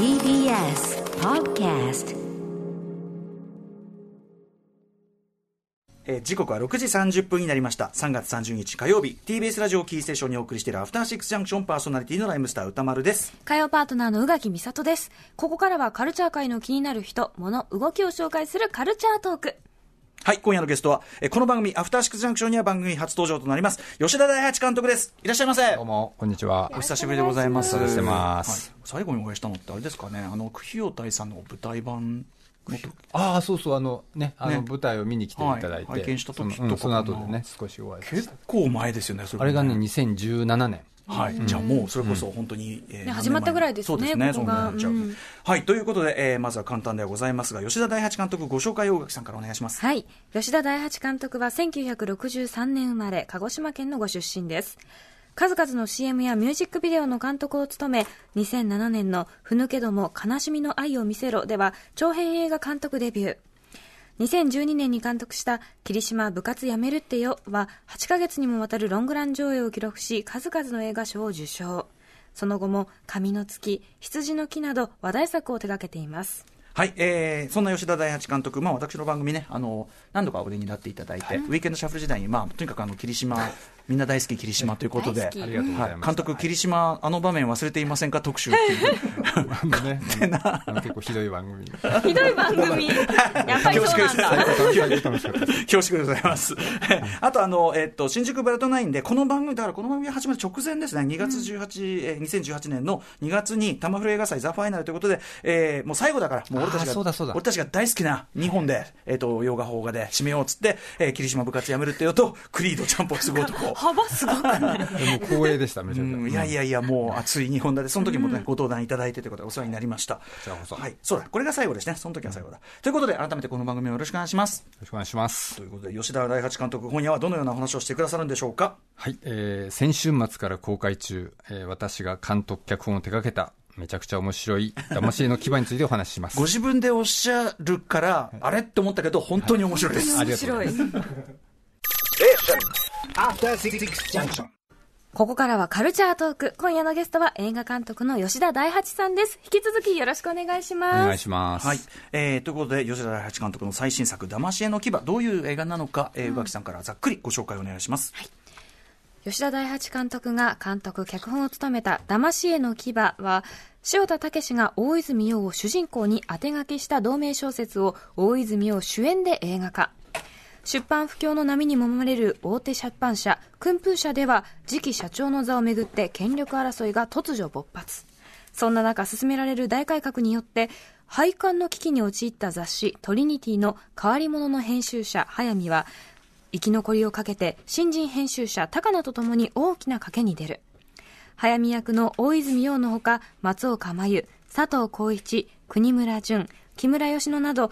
TBS Podcast えー時刻は6時30分になりました3月30日火曜日 TBS ラジオキーステーションにお送りしているアフターシックスジャンクションパーソナリティのライムスター歌丸です火曜パートナーの宇垣美里です。ここからはカルチャー界の気になる人、物、動きを紹介するカルチャートーク。はい今夜のゲストは、えーこの番組アフターシックスジャンクションには番組初登場となります吉田大八監督です。いらっしゃいませ。どうも、こんにちは。お久しぶりでございます。お久しぶりしてます。はい。最後にお会いしたのってあれですかね、あの、クヒオタイさんの舞台版ああ、そうそう、あのね、あね。の舞台を見に来ていただいて、はい。拝見した時そのうんとかかな。その後でね、少しお会い結た。構前ですよね、それ。あれがね、2017年。はい、じゃあもうそれこそ本当に、えー始まったぐらいですねそうですね、ここがそんなになっちゃううんはい、ということで、えーまずは簡単ではございますが、吉田大八監督、ご紹介を大垣さんからお願いします。はい。吉田大八監督は1963年生まれ、鹿児島県のご出身です。数々の CM やミュージックビデオの監督を務め、2007年のふぬけども悲しみの愛を見せろでは、長編映画監督デビュー。2012年に監督した霧島部活やめるってよは8ヶ月にもわたるロングラン上映を記録し数々の映画賞を受賞。その後も神の月、羊の木など話題作を手掛けています。はい、えー、そんな吉田大八監督、まあ、私の番組ね、あの何度かお出になっていただいて、ウィーケンドシャッフル時代に、まあ、とにかくあの霧島、みんな大好き霧島ということで。監督、霧島、あの場面忘れていませんか？特集っていう。あのね、結構ひどい番組。ひどい番組。やっぱりそうなんだ。恐縮でございます。あと、あの、えっと、新宿ブラッドナインで、この番組、だからこの番組が始まる直前ですね、2月18、えー2018年の2月に、タマフル映画祭ザ・ファイナルということで、えーもう最後だから、もう俺たちが、あーそうだそうだ俺たちが大好きな2本で、えっと、洋画邦画で締めようっつって、えー霧島部活やめるってよと、クリードちゃんぽんすごい男。幅すごくない？でも光栄でした、めちゃくちゃ。うんいやいやいや、もう熱い日本だで、その時もね、ご登壇いただいてということでお世話になりました。ちらこそはい、そうだ、これが最後ですね。その時は最後だ。ということで、改めてこの番組をよろしくお願いします。よろしくお願いしますと。いうことで、吉田大八監督、今夜はどのようなお話をしてくださるんでしょうか？はい、えー先週末から公開中、えー私が監督、脚本を手掛けた、めちゃくちゃ面白い、騙し絵の牙についてお話ししますご。自分でおっしゃるから、あれ？って思ったけど、本当に面白いです。ありがとうございます。ここからはカルチャートーク。今夜のゲストは映画監督の吉田大八さんです。引き続きよろしくお願いしおます。願いします。はい、えーということで、吉田大八監督の最新作、騙し絵の牙、どういう映画なのか、えー、宇垣さんからざっくりご紹介お願いします。吉田大八監督が監督、脚本を務めた騙し絵の牙は、塩田武が大泉洋を主人公に当て書きした同名小説を大泉洋主演で映画化。出版不況の波に揉まれる大手出版社、訓風社では次期社長の座をめぐって権力争いが突如勃発。そんな中進められる大改革によって、廃刊の危機に陥った雑誌トリニティの変わり者の編集者、早見は、生き残りをかけて新人編集者高野と共に大きな賭けに出る早見役の大泉洋のほか松岡真優佐藤浩市国村淳木村佳乃など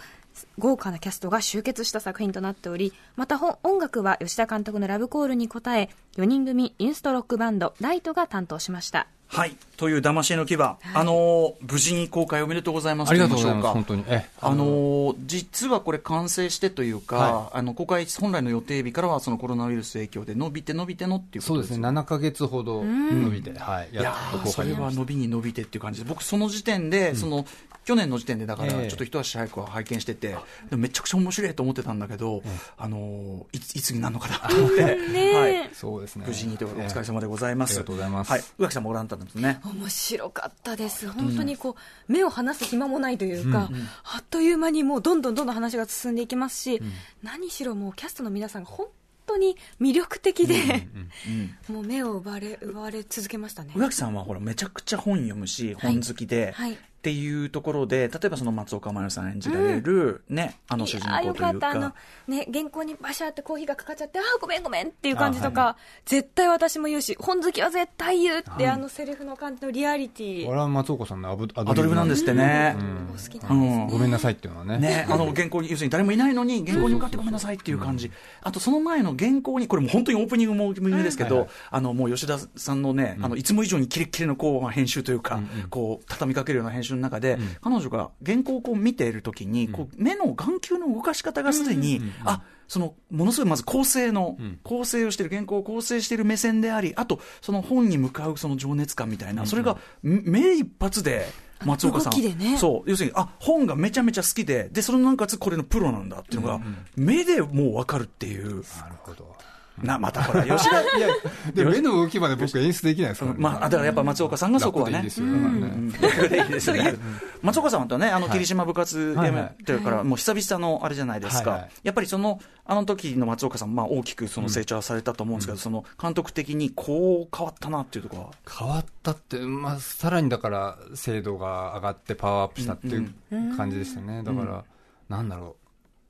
豪華なキャストが集結した作品となっておりまた本音楽は吉田監督のラブコールに応え4人組インストロックバンドライトが担当しました。はい、という騙し絵の牙、あのー無事に公開おめでとうございます。ありがとうございます、言本当に。え、あのー実はこれ、完成してというか、はあの公開本来の予定日からはそのコロナウイルス影響で伸びて伸びてのっていうことですね。そうですね、7ヶ月ほど伸びて、はい、いやそれは伸びに伸びてっていう感じで、僕、その時点で、その去年の時点で、だから、ええ。ちょっと一足早くは拝見してて、でもめちゃくちゃ面白いと思ってたんだけど、あのーいついつになるのかなと思って、はい、そうですね。無事にということで、お疲れえ様でございます。ありがとうございます。はい、宇垣さんもご覧になったんですね。面白かったです。本当にこう、目を離す暇もないというか、あっという間にもうどんどんどんどん話が進んでいきますし、何しろもうキャストの皆さんが本当に魅力的で、もう目を奪われ奪われ続けましたね。宇垣さんはほらめちゃくちゃ本読むし、本好きで、はいっていうところで例えばその松岡茉優さん演じられる、ねあの主人公というか。かった。あの、ね、原稿にバシャってコーヒーがかかっちゃってあーごめんごめんっていう感じとか、絶対私も言うし本好きは絶対言うって、あのセリフの感じのリアリティ。これは松岡さんのアブアアドリブなんですってね。お好きなうんですね、ん。ごめんなさいっていうのはね。ね、あの原稿に、要するに誰もいないのに、原稿に向かってごめんなさいっていう感じ、あとその前の原稿に、これもう本当にオープニングもですけど、はいはいあのもう吉田さんのね、あのいつも以上にキレッキレのこうまあ編集というか、こう畳みかけるような編集中で、彼女が原稿をこう見ているときに、こう目の眼球の動かし方がすでに、あそのものすごいまず構成の、構成をしている、原稿を構成している目線であり、あと、その本に向かうその情熱感みたいな、それが目一発で、松岡さん、ね、そう。要するにあ本がめちゃめちゃ好きででそのなおかつこれのプロなんだっていうのが、目でもう分かるっていう。なるほどな、またほら、吉田、いや、で目の動きまで僕演出できないですから、ね、まあ、だからやっぱ松岡さんがそこはね。松岡さんとね、あの、霧島部活やめてるから、もう久々のあれじゃないですか。やっぱりその、あの時の松岡さん、まあ大きくその成長されたと思うんですけど、その監督的にこう変わったなっていうところは？変わったって、まあ、さらにだから、精度が上がってパワーアップしたっていう感じでしたね。だから、なんだろ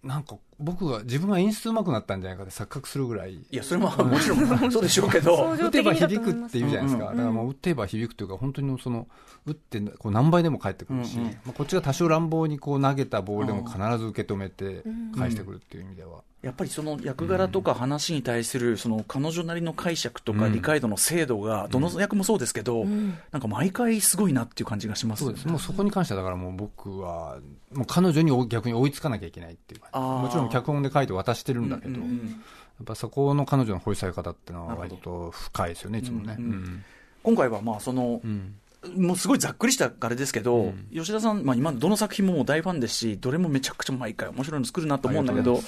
う。なんか僕は自分が演出うまくなったんじゃないかって錯覚するぐらい。いやそれも もちろんそうでしょうけど。打てば響くっていうじゃないですか、だからもう打てば響くというか本当にその打ってこう何倍でも返ってくるし、まあ、こっちが多少乱暴にこう投げたボールでも必ず受け止めて返してくるっていう意味では、やっぱりその役柄とか話に対するその彼女なりの解釈とか理解度の精度がどの役もそうですけど、なんか毎回すごいなっていう感じがします、そうです。もうそこに関してはだからもう僕はもう彼女に逆に追いつかなきゃいけないっていうもちろん脚本で書いて渡してるんだけど、やっぱそこの彼女の掘り下げ方っていうのは割と深いですよねいつもね、今回はまあその、もうすごいざっくりしたあれですけど、うん、吉田さん、まあ、今、どの作品も大ファンですし、どれもめちゃくちゃ毎回面白いの作るなと思うんだけど、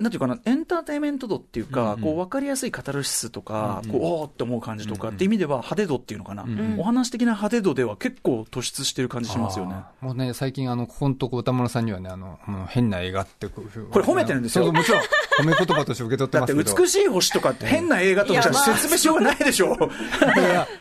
なんていうかな、エンターテインメント度っていうか、こう分かりやすいカタルシスとか、こうおーって思う感じとかっていう意味では、派手度っていうのかな、お話的な派手度では結構突出してる感じしますよね。もうね、最近、あのここのとこ、歌丸さんにはね、あの変な映画ってこれ、褒めてるんですよ。もちろん褒め言葉として受け取ってますけど。だって美しい星とかって変な映画とか説明しようがないでしょ。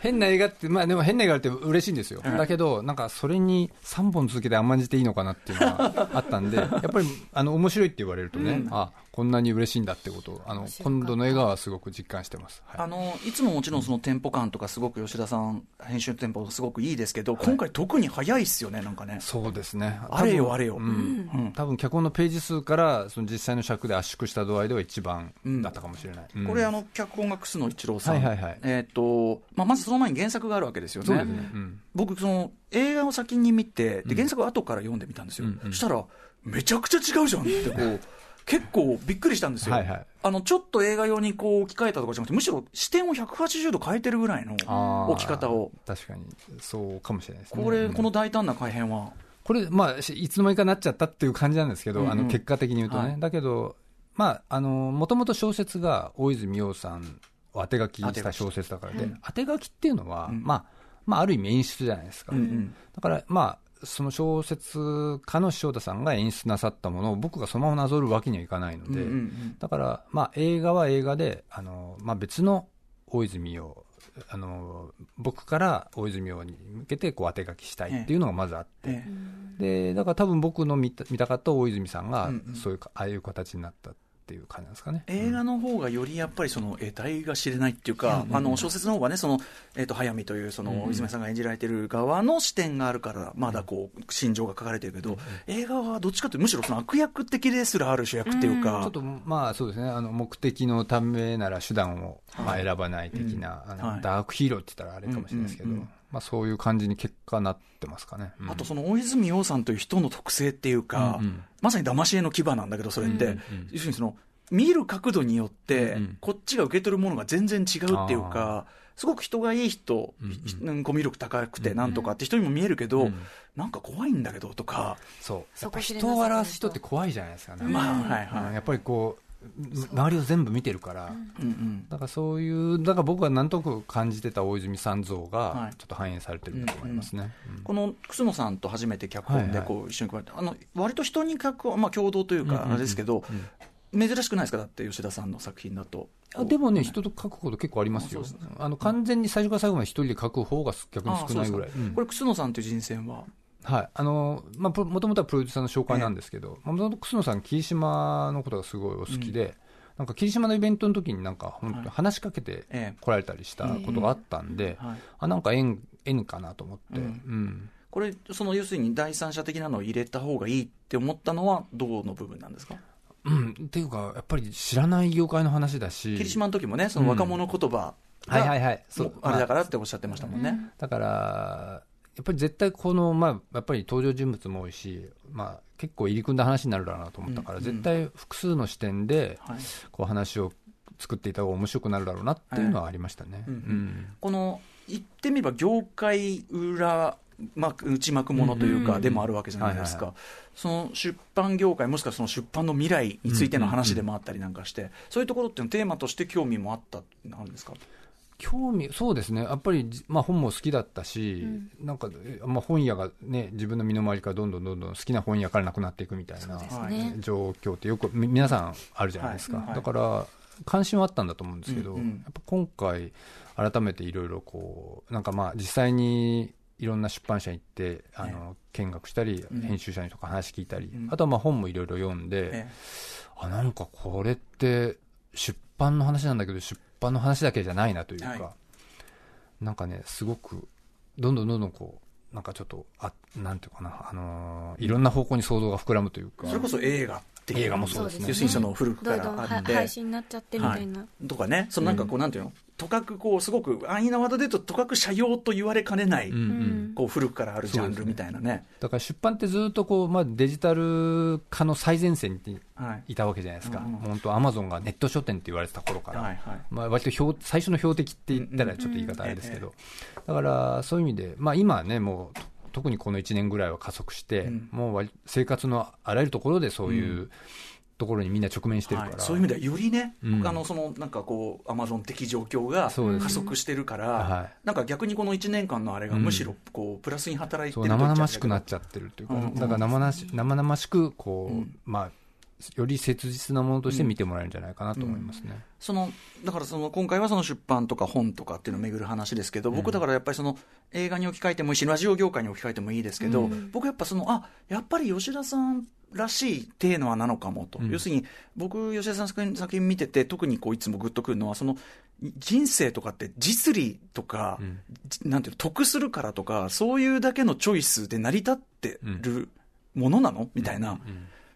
変な映画って、まあでも変な映画って嬉しいんですよ。だけど、なんかそれに3本続けて甘んじていいのかなっていうのがあったんで、やっぱりあの面白いって言われるとね、うん、あこんなに嬉しいんだってことをあの今度の映画はすごく実感してます、はい、あのいつももちろんそのテンポ感とかすごく吉田さん編集テンポすごくいいですけど、はい、今回特に早いですよねなんかね。そうですね。あれよあれよ、うん、うん、多分脚本のページ数からその実際の尺で圧縮した度合いでは一番だったかもしれない、うん、これあの脚本が楠野一郎さん、はいはいはい、えっ、ー、とまあ、まずその前に原作があるわけですよね、ね、僕その映画を先に見てで原作を後から読んでみたんですよ、そしたらめちゃくちゃ違うじゃんってこう結構びっくりしたんですよ。はいはい、あの、ちょっと映画用にこう置き換えたとかじゃなくて、むしろ視点を180度変えてるぐらいの置き方を。確かに、そうかもしれないですね。これ、この大胆な改変は。これ、まあ、いつの間にかなっちゃったっていう感じなんですけど、うんうん、あの、結果的に言うとね。はい、だけど、まあ、あの、もともと小説が大泉洋さんを当て書きした小説だからで、当て書きっていうのは、うん、まあ、まあ、ある意味演出じゃないですか。うんうん、だから、まあ、その小説家の塩田さんが演出なさったものを僕がそのままなぞるわけにはいかないので、うんうんうん、だから、まあ、映画は映画であの、まあ、別の大泉洋あの僕から大泉洋に向けてこう当て書きしたいっていうのがまずあって、ええ、でだから多分僕の見た見たかった大泉さんがそういう、うんうん、ああいう形になったっていう感じですかね。映画の方がよりやっぱりその得体が知れないっていうか、うん、あの小説の方がねその、えー、と早見というその泉さんが演じられてる側の視点があるからまだこう心情が書かれてるけど、うん、映画はどっちかというとむしろその悪役的ですらある主役っていうか、ちょっとまあそうですね。あの目的のためなら手段を、まあ、選ばない的な、あのダークヒーローって言ったらあれかもしれないですけど。まあ、そういう感じに結果なってますかね、うん、あとその大泉洋さんという人の特性っていうか、うんうん、まさに騙し絵の牙なんだけど、それって、うんうん、要するにその見る角度によって、こっちが受け取るものが全然違うっていうか、すごく人がいい人、うん、コミュ力高くてなんとかって人にも見えるけど、うん、なんか怖いんだけどとか、そう、やっぱ人を笑わす人って怖いじゃないですかね。まあ、はいはい。やっぱりこう、周りを全部見てるから、うんうん、だからそういう、だから僕はなんとなく感じてた大泉さん像が、ちょっと反映されてるんだと思いますね、この楠野さんと初めて脚本でこう一緒に加えて、あの割と人に脚本、まあ、共同というか、あれですけど、珍しくないですか、だって吉田さんの作品だと。あでもね、人と書くこと結構ありますよ、あの完全に最初から最後まで一人で書く方が逆に少ないぐらい。これ、楠野さんという人選ははい。あのまあ、もともとはプロデューサーの紹介なんですけど、もともと楠野さん、霧島のことがすごいお好きで、うん、なんか霧島のイベントの時になんか本当に話しかけて来られたりしたことがあったんで、あなんか縁縁かなと思って。うん、うん。これ、その要するに第三者的なのを入れた方がいいって思ったのは、どうの部分なんですか？うん、っていうか、やっぱり知らない業界の話だし、霧島の時もね、その若者言葉、はいはいはい、そう。あれだからっておっしゃってましたもんね。だからやっぱり絶対この、まあ、やっぱり登場人物も多いし、まあ、結構入り組んだ話になるだろうなと思ったから、うん絶対複数の視点ではい。こう話を作っていた方が面白くなるだろうなっていうのはありましたね。うんうん。この言ってみれば業界裏幕内幕ものといううんかでもあるわけじゃないですはいか、その出版業界もしくはその出版の未来についての話でもあったりなんかして、そういうところっていうのはテーマとして興味もあったなんですか？興味そうですね。やっぱり、じまあ、本も好きだったし、なんか、えまあ、本屋が、ね、自分の身の回りからどんどんどんどん好きな本屋からなくなっていくみたいな。状況ってよくみ皆さんあるじゃないですか、はい。はいだから関心はあったんだと思うんですけど、うんうん。やっぱ今回改めていろいろこうなんかまあ実際にいろんな出版社に行ってあの、見学したりうん。編集者にとか話聞いたり、うん。あとはまあ本もいろいろ読んで、え。あなんかこれって出版の話なんだけど出版の話だけじゃないなというか、はい。なんかねすごくどんどんどんどんこうなんかちょっとあなんていうかな、あのーいろんな方向に想像が膨らむというかそれこそ映画っていう。映画もそうですね。要するにその古くからあって。配信になっちゃってみたいな。とかね、そのなんかこう、なんていうの、とかくこう、すごく安易なワードで言うと、とかく社用と言われかねない、うんうん。こう古くからあるジャンルみたいなね。だから出版ってずっとこう、まあ、デジタル化の最前線にはい。いたわけじゃないですか、本当、アマゾンがネット書店って言われてた頃から、はいはい。まあ、割と標最初の標的って言ったらちょっと言い方あれですけど、だからそういう意味で、まあ、今はね、もうと特にこの1年ぐらいは加速して、うん。もう割生活のあらゆるところでそういううところにみんな直面してるから、はい。そういう意味ではよりね、うん。あのそのなんかこうアマゾン的状況が加速してるから、はい。なんか逆にこの1年間のあれがむしろこうプラスに働いてると言っちゃ生々しくなっうちゃってるというか、うんうん。だから生々し生々しくこう、うん。まあ、より切実なものとして見てもらえるんじゃないかなと思いますね。そのだからその今回はその出版とか本とかっていうのを巡る話ですけど、僕だからやっぱりその映画に置き換えてもいいしラジオ業界に置き換えてもいいですけど、うん。僕やっぱそのあやっぱり吉田さんらしいテーマなのかもと、うん。要するに僕吉田さんの作品見てて特にこういつもグッとくるのはその人生とかって実利とか、うん。じなんていうの得するからとかそういうだけのチョイスで成り立ってるものなの？みたいな、うん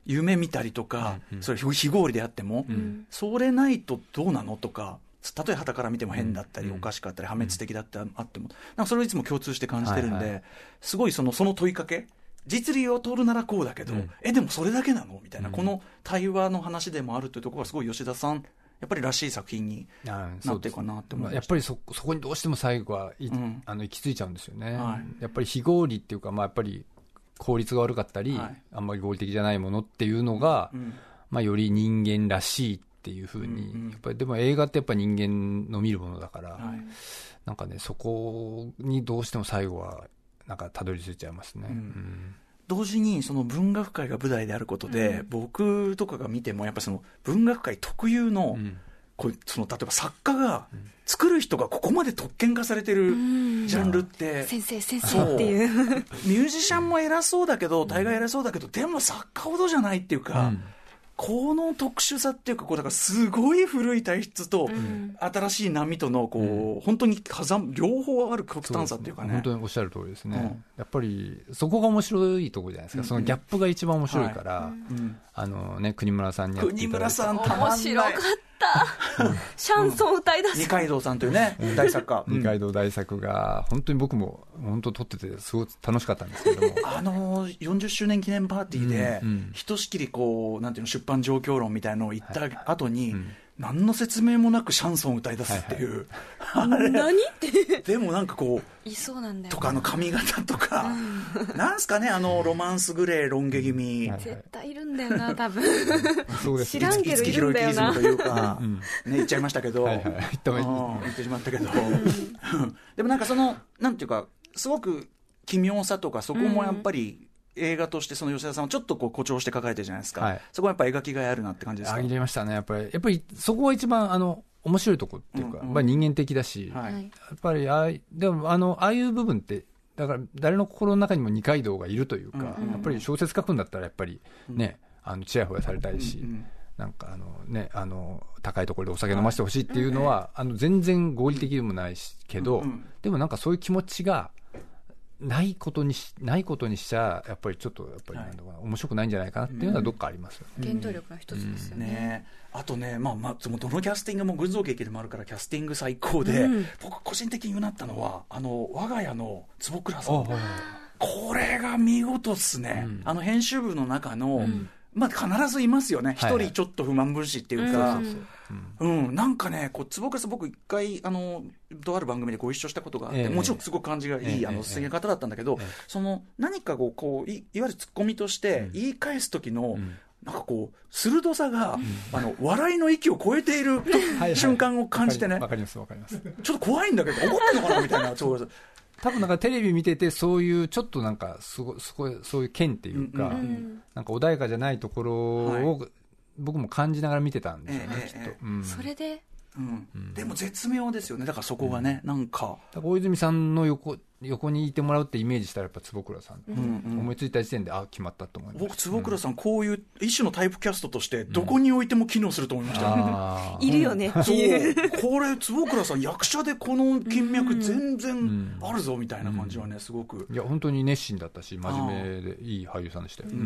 夢見たりとか、それ非合理であっても、うん。それないとどうなのとか、たとえ旗から見ても変だったり、うん。おかしかったり、破滅的だってあっても、なんかそれをいつも共通して感じてるんで、すごいそのその問いかけ、実利を取るならこうだけど、うん。え、でもそれだけなの？みたいな、うん。この対話の話でもあるというところが、すごい吉田さん、やっぱりらしい作品になってるかなって思いやっぱりそそこにどうしても最後はい、うん。あの行き着いちゃうんですよね、はい。やっぱり非合理っていうか、まあ、やっぱり効率が悪かったり、はい。あんまり合理的じゃないものっていうのが、うん。まあ、より人間らしいっていうふうに、うんうんやっぱりでも映画ってやっぱり人間の見るものだから、はい。なんかねそこにどうしても最後はなんかたどり着いちゃいますね。うん。うん。同時にその文学界が舞台であることで、うん。僕とかが見てもやっぱその文学界特有の、うんこうその例えば作家が、作る人がここまで特権化されてるうん。ジャンルって、先生先生っていう。ミュージシャンも偉そうだけど大概偉そうだけどでも作家ほどじゃないっていうか、うん。この特殊さっていうかこうだからすごい古い体質と、ん。新しい波とのこう、本当に火山両方ある極端さっていうかね。本当におっしゃる通りですね、うん。やっぱりそこが面白いところじゃないですか、うん。そのギャップが一番面白いから、うん。あのね、国村さんにやって国いただいて村さんたまんない面白かった。シャンソン歌い出す。二階堂さんというね大作家、二階堂大作が、本当に僕も本当撮ってて、すごく楽しかったんですけれども。あのー40周年記念パーティーで、うんうん。ひとしきりこう、なんていうの、出版状況論みたいのを言った後に、うん何の説明もなくシャンソンを歌い出すっていう、何って。でもなんかこう、いそうなんだよ。とかあの髪型とか、なんすかね、あのロマンスグレー、ロン毛気味、はい絶対いるんだよな、多分。そうです。知らんけど五木ひろゆきイズムというか、うん。ね、言っちゃいましたけど、はいはい言ってしまったけど、でもなんかその、なんていうか、すごく奇妙さとか、そこもやっぱり、映画としてその吉田さんはちょっとこう誇張して書かれてるじゃないですか、はい。そこはやっぱ描きがいあるなって感じですか？あ入れましたね、やっぱり、やっぱりそこが一番あの面白いとこっていうか、うんうん。まあ、人間的だし、ははい。い。やっぱりああいでもあのああいう部分って、だから誰の心の中にも二階堂がいるというか、うんやっぱり小説書くんだったら、やっぱりね、あのちやほやされたいし、うんうんなんかあの、ね、あの高いところでお酒飲ませてほしいっていうのは、あの全然合理的でもないしけど、うんうん。でもなんかそういう気持ちが、ないことにしないことにしちゃやっぱりちょっとやっぱりなんだろうな、面白くないんじゃないかなっていうのはどっかありますよね。原動力の一つですよね。ね。あとね、まあまあ、そのどのキャスティングも群像劇でもあるからキャスティング最高で、うん。僕個人的にうなったのはあの我が家の坪倉さん。これが見事っすね、うん。あの編集部の中の、んまあ必ずいますよね。一、はいはい。人ちょっと不満分子っていうか、うん。なんかね、こう坪倉さん、僕、一回あの、とある番組でご一緒したことがあって、ええ。もちろんすごく感じがいい、ええ。あの素敵な方だったんだけど、ええ。その何かこうこうい、いわゆるツッコミとしてうん。言い返す時の、うん。なんかこう、鋭さが、あの笑いの域を超えているはい瞬間を感じてね、わかりますわかります。ちょっと怖いんだけど、怒ってんのかなみたいな、そう多分なんかテレビ見ててそういうちょっとなんかすごすごいそういう剣っていうか、うんうんうん。なんか穏やかじゃないところを、僕も感じながら見てたんですよね、ええ。きっと、ええうん。それで、うん。うん。でも絶妙ですよね、だからそこがね、なんか、だから大泉さんの横横にいてもらうってイメージしたらやっぱ坪倉さん、うんうん。思いついた時点であ決まったと思いました僕、坪倉さん、こういう一種のタイプキャストとして、どこに置いても機能すると思いましたよね。あー。いるよね。ってそう。いう。これ坪倉さん役者でこの金脈全然ん。あるぞみたいな感じはねすごく、いや本当に熱心だったし真面目でいい俳優さんでしたよ、うん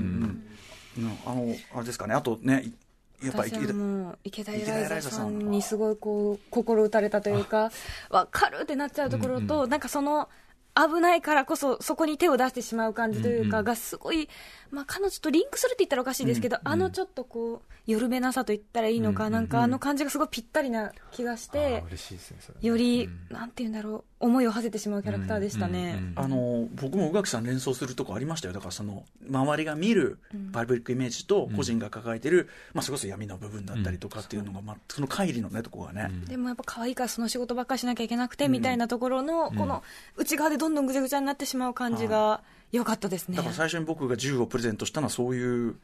うん。あのあれですかね。あとねやっぱり私はもう池田エ池田エラライザさんにすごいこう心打たれたというか分かるってなっちゃうところと、なんかその危ないからこそそこに手を出してしまう感じというかがすごい、まあ、彼女とリンクするって言ったらおかしいですけど、あのちょっとこう夜べなさと言ったらいいのか、うんなんかあの感じがすごいぴったりな気がしあてより、うん。なんて言うんだろう思いを馳せてしまうキャラクターでしたね。うんうんうんあの僕も宇垣さん連想するとこありましたよ。だからその周りが見るパブリックイメージと個人が抱えてる、まあ、それこそ闇の部分だったりとかっていうのが、まあ、その乖離のねとこがね、でもやっぱ可愛いからその仕事ばっかりしなきゃいけなくてみたいなところの、この内側でどんどんぐちゃぐちゃになってしまう感じが良かったですね。だから最初に僕が銃をプレゼントしたのはそういう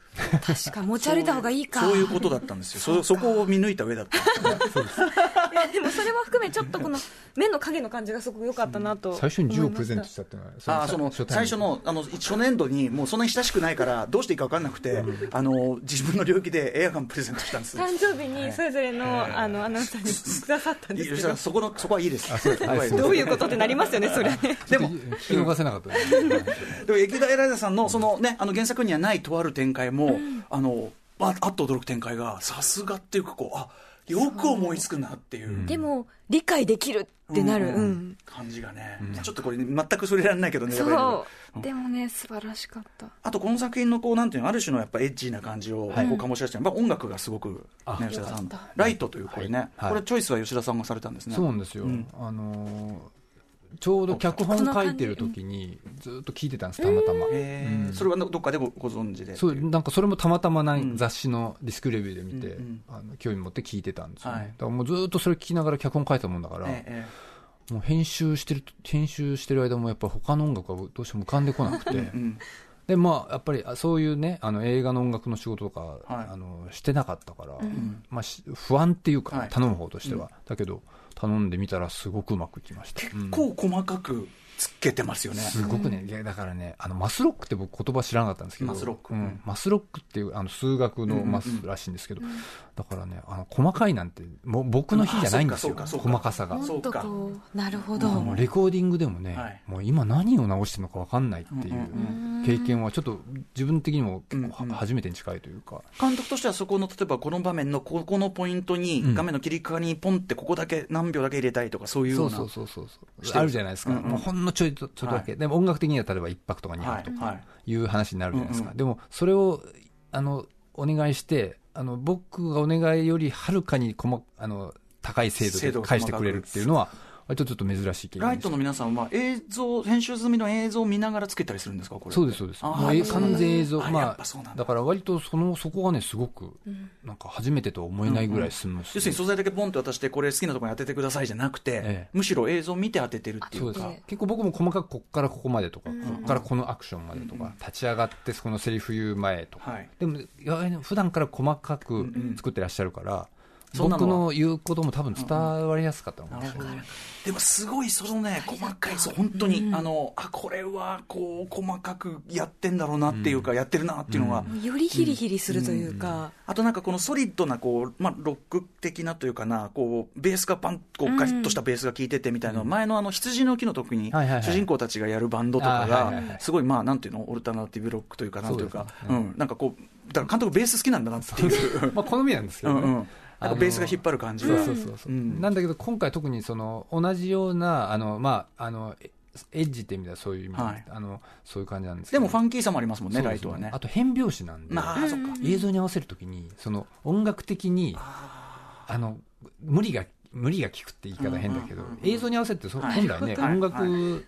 確か持ち歩いた方がいいか。そういうことだったんですよ。そ そこを見抜いた上だったんです でもそれも含めちょっとこの目の影の感じがすごく良かったなと最初に銃をプレゼントしたっていうのはあーその最初のあの初年度にもうそんなに親しくないからどうしていいか分かんなくて、あの自分の領域でエアガンプレゼントしたんです。誕生日にそれぞれの,、あのアナウンサーにくださったんですけど。そこのそこはいいです。そうそこはい。いです。どういうことってなりますよねそれはね。でも聞き逃せなかったですね。でも池田エライザさんのその、ね、あの原作にはないとある展開も、あのああっと驚く展開がさすがっていうかこうあよく思いつくなっていう。でも理解できるってなる、うんうん感じがね、ちょっとこれ、ね、全くそれられないけどねそう。でもね素晴らしかった。あとこの作品のこうなんていうのある種のやっぱエッジーな感じをこう醸し出してる、やっぱ音楽がすごく、あね、吉田さんライトというこれね、はい。これチョイスは吉田さんがされたんですね。そうなんですよ、うん。あのーちょうど脚本書いてる時にずっと聞いてたんですたまたま、へー。うん。それはどっかでごご存知でそうなんかそれもたまたまなうん。雑誌のディスクレビューで見て、うんうん。あの興味持って聞いてたんですよね、はい。だからもうずっとそれ聞きながら脚本書いたもんだから、ええもう編集してる編集してる間もやっぱ他の音楽がどうしても浮かんでこなくて、でまあやっぱりあそういうねあの映画の音楽の仕事とか、はい。あのしてなかったから、んまあ、し不安っていうか、はい。頼む方としては、だけど頼んでみたらすごくうまくいきました。結うん。構細かくつけてますよね、すごくね、いやだからね、あのマスロックって僕、言葉知らなかったんですけど、マスロック。うん。マスロックっていうあの数学のマスらしいんですけど、だからね、あの細かいなんて、もう僕の日じゃないんですよ、あそうかそうか細かさが。なるほど、もうレコーディングでもね、はい。もう今何を直してるのか分かんないっていううん経験はちょっと自分的にも結構初めてに近いというか、監督としてはそこの例えばこの場面のここのポイントに、うん。画面の切り替わりにポンってここだけ何秒だけ入れたいとかそういうよううそうそうそうそうしてるあるじゃないですか、うんうん。もうほんのちょいとちょっとだけ、でも音楽的には例えば1拍とか2は拍とかい。はい。いう話になるじゃないですか、うんうん。でもそれをあのお願いしてあの僕がお願いよりはるかに細あの高い精度で返してくれるっていうのは割とちょっと珍しいライトの皆さんは映像編集済みの映像を見ながらつけたりするんですかこれ。そうですそうです。もう完全映像。まあだ。から割とそのそこがねすごくなんか初めてとは思えないぐらいスムーズ要するに素材だけポンって渡してこれ好きなところに当ててくださいじゃなくて、ええ。むしろ映像を見て当ててるっていううです結構僕も細かくここからここまでとか、うんここからこのアクションまでとか、立ち上がってそのセリフ言う前とか、はい。でも普段から細かくん。作ってらっしゃるから、僕の言うことも多分伝わりやすかったのかもしれない。でもすごいそのね細かいそう本当に、あのあこれはこう細かくやってんだろうなっていうか、やってるなっていうのが、よりヒリヒリするというか、あとなんかこのソリッドなこう、まあ、ロック的なというかなこうベースがパンこうガリッとしたベースが効いててみたいな、前のあの羊の木の時に主人公たちがやるバンドとかがいすごいまあなんていうのオルタナティブロックというかなんとい。うかそうんなんかこうだから監督ベース好きなんだなっていうまあ、好みなんですけどね。うんうんなんかベースが引っ張る感じ。がそうそうそうそう、うん。なんだけど今回特にその同じようなあのまああのエエッジって意味ではそういう意味で、はい。あのそういう感じなんですけど。でもファンキーさもありますもんねライトはね。あと変拍子なんで、映像に合わせるときにその音楽的にあの無理が無理が効くって言い方変だけど、うん。うんうん映像に合わせるってそはい。本来ね、はい。音楽、は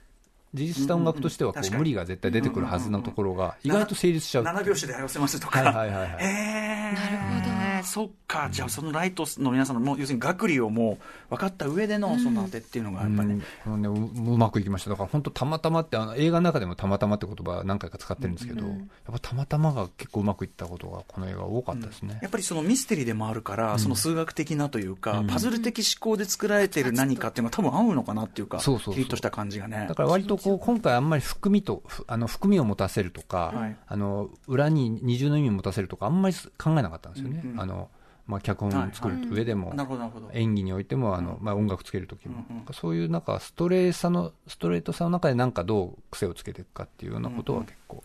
自立した音楽としてはこう無理が絶対出てくるはずのところが意外と成立しちゃう7拍子で合わせますとか、はいはいはいはい。えー、なるほどそっか。じゃあそのライトの皆さんのもう要するに学理をもう分かった上でのその当てっていうのがやっぱりね、うん。このね、ううまくいきました、だから本当、たまたまってあの、映画の中でもたまたまって言葉何回か使ってるんですけど、やっぱたまたまが結構うまくいったことが、この映画、多かったですね。やっぱりそのミステリーでもあるから、その数学的なというか、パズル的思考で作られている何かっていうのが多分合うのかなっていうか、そうそうそう。とした感じがね。だ。から割とこう今回、あんまり含みと、ふあの含みを持たせるとか、はい。あの裏に二重の意味を持たせるとか、あんまり考えなかったんですよね、うんうん。あのまあ、脚本を作る上でも。演技においてもあの、まあ、音楽つけるときも、うんうんそういうなんかストレーさのストレートさの中で、なんかどう癖をつけていくかっていうようなことは結構。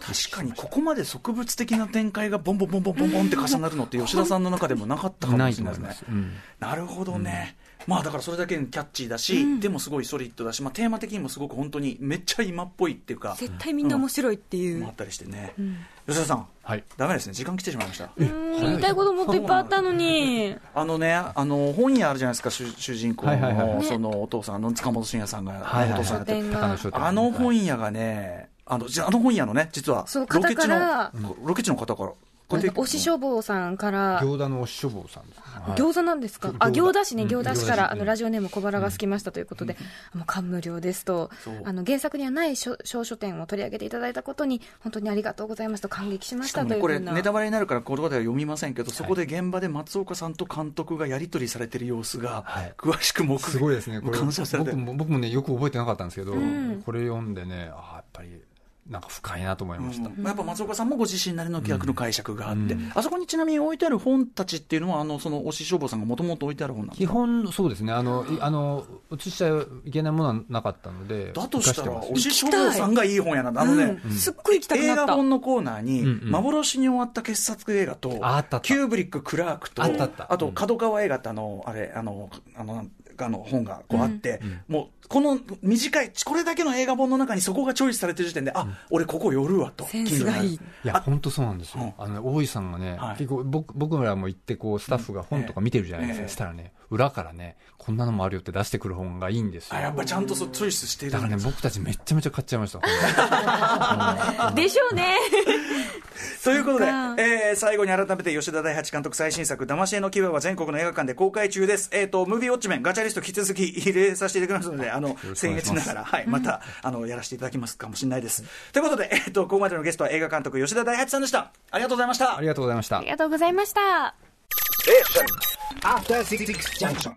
確かにここまで植物的な展開がボンボンボンボンボンボンって重なるのって吉田さんの中でもなかったかもしれないですねと思います。。うんなるほどね。まあだからそれだけにキャッチーだし、でもすごいソリッドだし、まあテーマ的にもすごく本当にめっちゃ今っぽいっていうか、絶対みんな面白いっていう、もあったりしてね。吉田さん、はい。ダメですね。時間来てしまいました。うん言いたいこともっといっぱいあったのに。あのね、あの本屋あるじゃないですか、主主人公はいはいはのい。そのお父さんの塚本慎也さんが、はいはいお父さんやってあの本屋がね、あのじゃああの本屋のね、実はロケ地の方からロケ地の方から、おし消防さんから餃子のおししょぼうさんですね、はい。餃子なんですか、餃あ餃子市ね、うん餃子市か餃子市らあのラジオネーム小腹が空きましたということで、もう感無量ですと。あの原作にはない小小書店を取り上げていただいたことに、本当にありがとうございますと感激しましたというふうな。これネタバレになるから言葉では読みませんけど、そこで現場で松岡さんと監督がやり取りされてる様子がはい、詳しく目すごいですね、これ僕も僕もね、よく覚えてなかったんですけど、ん。これ読んでね、あやっぱりなんか深いなと思いました。うん。やっぱ松岡さんもご自身なりの企画の解釈があって、あそこにちなみに置いてある本たちっていうのは、あのその推し消防さんがもともと置いてある本なんですか？基本、そうですね、あの、いあの、映しちゃいけないものはなかったので、だとしたら、生かして推し消防さんがいい本やなんだ、あのね、うん。すっごい行きたく映なった。画本のコーナーに、うんうん。幻に終わった傑作映画と、ああったあった。キューブリック・クラークと、あったあった。と角川映画ってあの、あれ、あの、あの、あの本がこうあって、もう、この短い、これだけの映画本の中にそこがチョイスされてる時点で、あ、俺ここ寄るわと。センスがいい。いや、本当そうなんですよ。あのね、大井さんがね、はい結構僕、僕らも行って、こう、スタッフが本とか見てるじゃないですか。ええそしたらね、裏からね、こんなのもあるよって出してくる本がいいんですよ。あやっぱちゃんとそうチョイスしてるだからね、僕たちめっちゃめちゃ買っちゃいました。でしょうね。ということで、えー最後に改めて吉田大八監督最新作、騙し絵の牙は全国の映画館で公開中です。えっ、と、ムービーウォッチメン、ガチャリスト引き続き入れさせていただきますので、あの、僭越ながら、はい、また、あの、やらせていただきますかもしれないです。ということで、えっ、と、ここまでのゲストは映画監督、吉田大八さんでした。ありがとうございましたあ。りがとうございましたあり。がとうございました。After Six Junction.